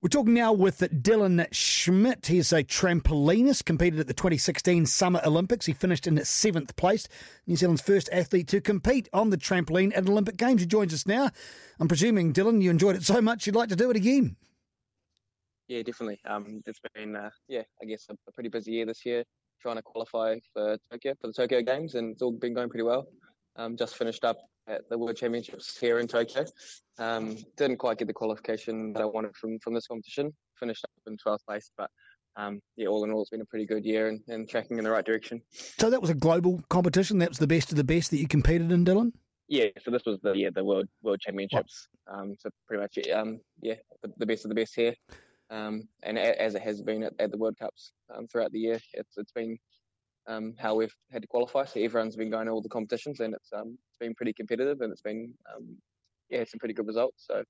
We're talking now with Dylan Schmidt. He's a trampolinist, competed at the 2016 Summer Olympics. He finished in seventh place, New Zealand's first athlete to compete on the trampoline at Olympic Games. He joins us now. I'm presuming, Dylan, you enjoyed it so much you'd like to do it again. Yeah, definitely. Um, it's been, uh, yeah, I guess a, a pretty busy year this year, trying to qualify for Tokyo for the Tokyo Games, and it's all been going pretty well. Um, just finished up at the World Championships here in Tokyo. Um, didn't quite get the qualification that I wanted from from this competition. Finished up in 12th place, but um, yeah, all in all, it's been a pretty good year and, and, tracking in the right direction. So that was a global competition. That was the best of the best that you competed in, Dylan. Yeah, so this was the yeah the world world championships. Um, so pretty much um, yeah the, the, best of the best here. Um, and a, as it has been at, at the World Cups um, throughout the year, it's it's been um, how we've had to qualify. So everyone's been going to all the competitions, and it's um, it's been pretty competitive, and it's been um, yeah, some pretty good results. So.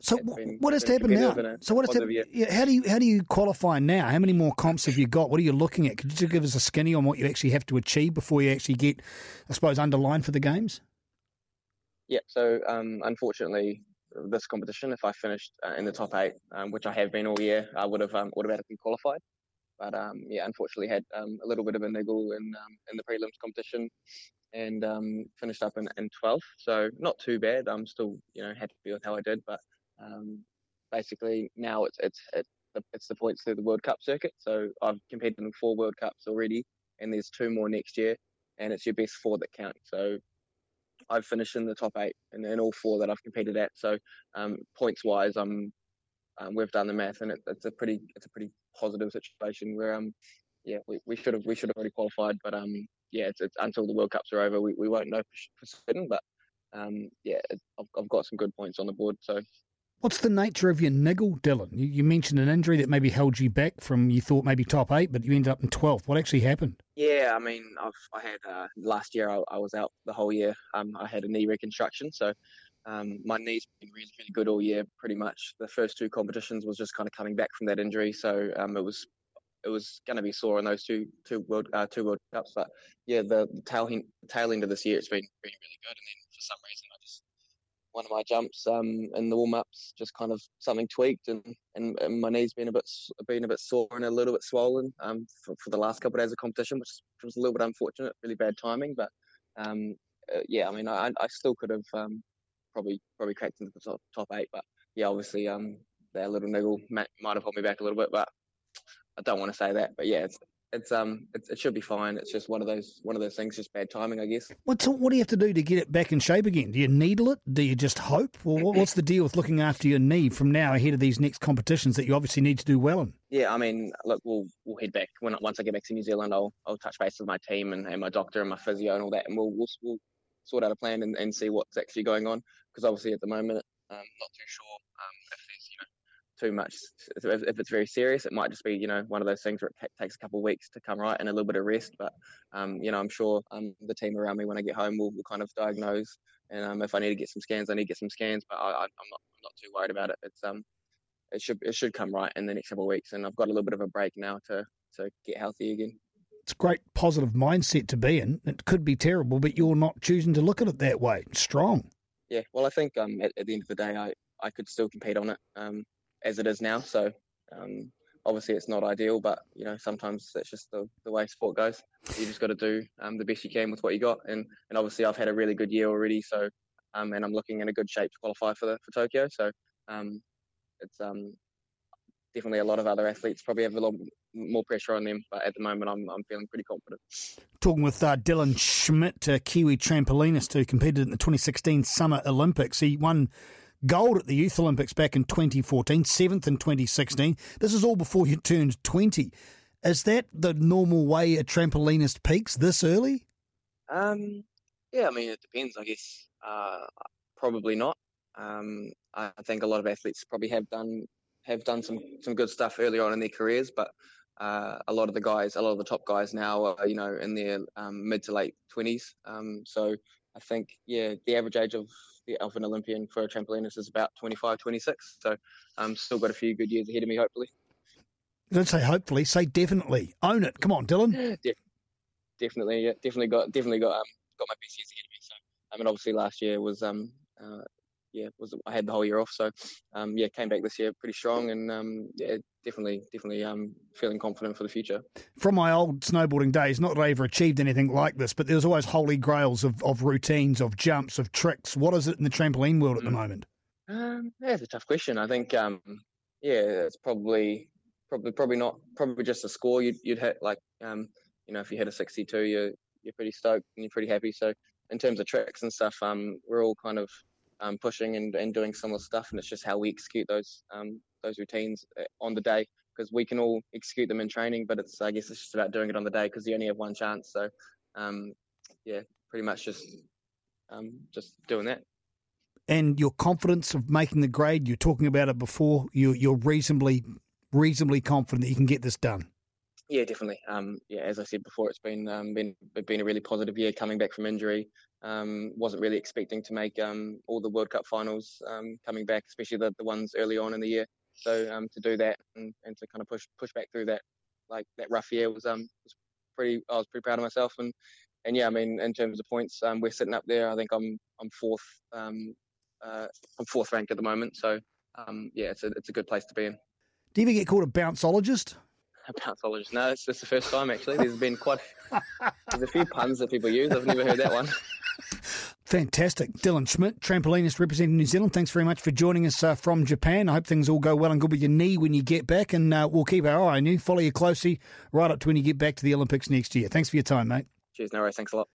So what has happened now? So what has happened? yeah, how do you how do you qualify now? How many more comps have you got? What are you looking at? Could you give us a skinny on what you actually have to achieve before you actually get, I suppose, underlined for the games? Yeah. So um, unfortunately, this competition, if I finished uh, in the top eight, um, which I have been all year, I would have um, automatically qualified. But um, yeah, unfortunately had um, a little bit of a niggle in um, in the prelims competition, and um, finished up in, in 12th. So not too bad. I'm still you know happy with how I did, but um, basically now it's it's it's the, points through the World Cup circuit. So I've competed in four World Cups already, and there's two more next year, and it's your best four that count. So I've finished in the top eight in, in all four that I've competed at. So um, points wise, I'm um, we've done the math, and it, it's a pretty it's a pretty positive situation where um yeah we, we should have we should have already qualified, but um yeah it's, it's until the World Cups are over we, we won't know for, certain, but um yeah I've, I've got some good points on the board. So What's the nature of your niggle, Dylan? You, you, mentioned an injury that maybe held you back from you thought maybe top eight, but you ended up in twelfth. What actually happened? Yeah, I mean, I've I had uh, last year I, I, was out the whole year. Um, I had a knee reconstruction, so um, my knee's been really, really good all year. Pretty much the first two competitions was just kind of coming back from that injury, so um, it was it was going to be sore in those two two world uh, two World Cups. But yeah, the, tail tail end of this year it's been really really good, and then for some reason I just one of my jumps um, in the warm ups just kind of something tweaked, and, and, and, my knee's been a bit been a bit sore and a little bit swollen um, for, for the last couple of days of competition, which was a little bit unfortunate, really bad timing, but. Um, uh, yeah, I mean, I, I still could have um, probably probably cracked into the top, top eight. But yeah, obviously um, that little niggle might, might have held me back a little bit, but I don't want to say that. But yeah, it's it's um it, it, should be fine. It's just one of those one of those things, just bad timing, I guess. What's what do you have to do to get it back in shape again? Do you needle it? Do you just hope? Or what's the deal with looking after your knee from now ahead of these next competitions that you obviously need to do well in? Yeah, I mean, look, we'll we'll head back when once I get back to New Zealand. I'll I'll touch base with my team and, and my doctor and my physio and all that, and we'll we'll, we'll sort out a plan and, and see what's actually going on. Because obviously at the moment, I'm um, not too sure um, if there's you know too much. If, it's very serious, it might just be you know one of those things where it takes a couple of weeks to come right and a little bit of rest. But um, you know, I'm sure um, the team around me when I get home will, will kind of diagnose. And um, if I need to get some scans, I need to get some scans. But I, am not I'm not too worried about it. It's um it should it should come right in the next couple of weeks. And I've got a little bit of a break now to to get healthy again it's a great positive mindset to be in. It could be terrible, but you're not choosing to look at it that way. Strong. Yeah, well, I think um, at, at, the end of the day, I, I could still compete on it um, as it is now. So um, obviously, it's not ideal, but you know sometimes that's just the, the way sport goes. You just got to do um, the best you can with what you got, and and obviously, I've had a really good year already. So um, and I'm looking in a good shape to qualify for the for Tokyo. So um, it's um definitely a lot of other athletes probably have a lot more pressure on them. But at the moment, I'm, I'm feeling pretty confident. Talking with uh, Dylan Schmidt, a Kiwi trampolinist who competed in the 2016 Summer Olympics. He won gold at the Youth Olympics back in 2014, seventh in 2016. This is all before you turned 20. Is that the normal way a trampolinist peaks this early? Um, yeah, I mean, it depends, I guess. Uh, probably not. Um, I think a lot of athletes probably have done have done some some good stuff earlier on in their careers, but uh, a lot of the guys, a lot of the top guys now are you know in their um, mid to late twenties. Um, so I think yeah, the average age of the of an Olympian for a trampolinist is about 25, 26. So I'm um, still got a few good years ahead of me, hopefully. Don't say hopefully, say definitely. Own it. Come on, Dylan. De- definitely, yeah, definitely got definitely got um, got my best years ahead of me. So I mean, obviously last year was um, uh, yeah, was I had the whole year off. So um, yeah, came back this year pretty strong, and um, yeah, definitely, definitely um, feeling confident for the future. From my old snowboarding days, not that I ever achieved anything like this, but there's always holy grails of, of routines, of jumps, of tricks. What is it in the trampoline world at the mm. moment? Um, yeah, it's a tough question. I think um, yeah, it's probably probably probably not probably just a score you'd you'd hit like um, you know if you hit a 62 you're you're pretty stoked and you're pretty happy so in terms of tricks and stuff um, we're all kind of um, pushing and, and doing similar stuff and it's just how we execute those um, those routines uh, on the day because we can all execute them in training but it's I guess it's just about doing it on the day because you only have one chance so um, yeah pretty much just um, just doing that and your confidence of making the grade you're talking about it before you you're reasonably reasonably confident that you can get this done. Yeah, definitely. Um, yeah, as I said before, it's been um, been been a really positive year coming back from injury. Um, wasn't really expecting to make um, all the World Cup finals um, coming back, especially the, the ones early on in the year. So um, to do that and, and to kind of push push back through that like that rough year was um was pretty. I was pretty proud of myself and and yeah, I mean in terms of points, um, we're sitting up there. I think I'm I'm fourth um uh, I'm fourth ranked at the moment. So um yeah, it's a it's a good place to be in. Do you ever get called a bounceologist? A bounceologist? No, it's just the first time actually. There's been quite there's a few puns that people use. I've never heard that one. Fantastic. Dylan Schmidt, trampolinist representing New Zealand. Thanks very much for joining us uh, from Japan. I hope things all go well and good with your knee when you get back. And uh, we'll keep our eye on you, follow you closely right up to when you get back to the Olympics next year. Thanks for your time, mate. Cheers, no worries. Thanks a lot.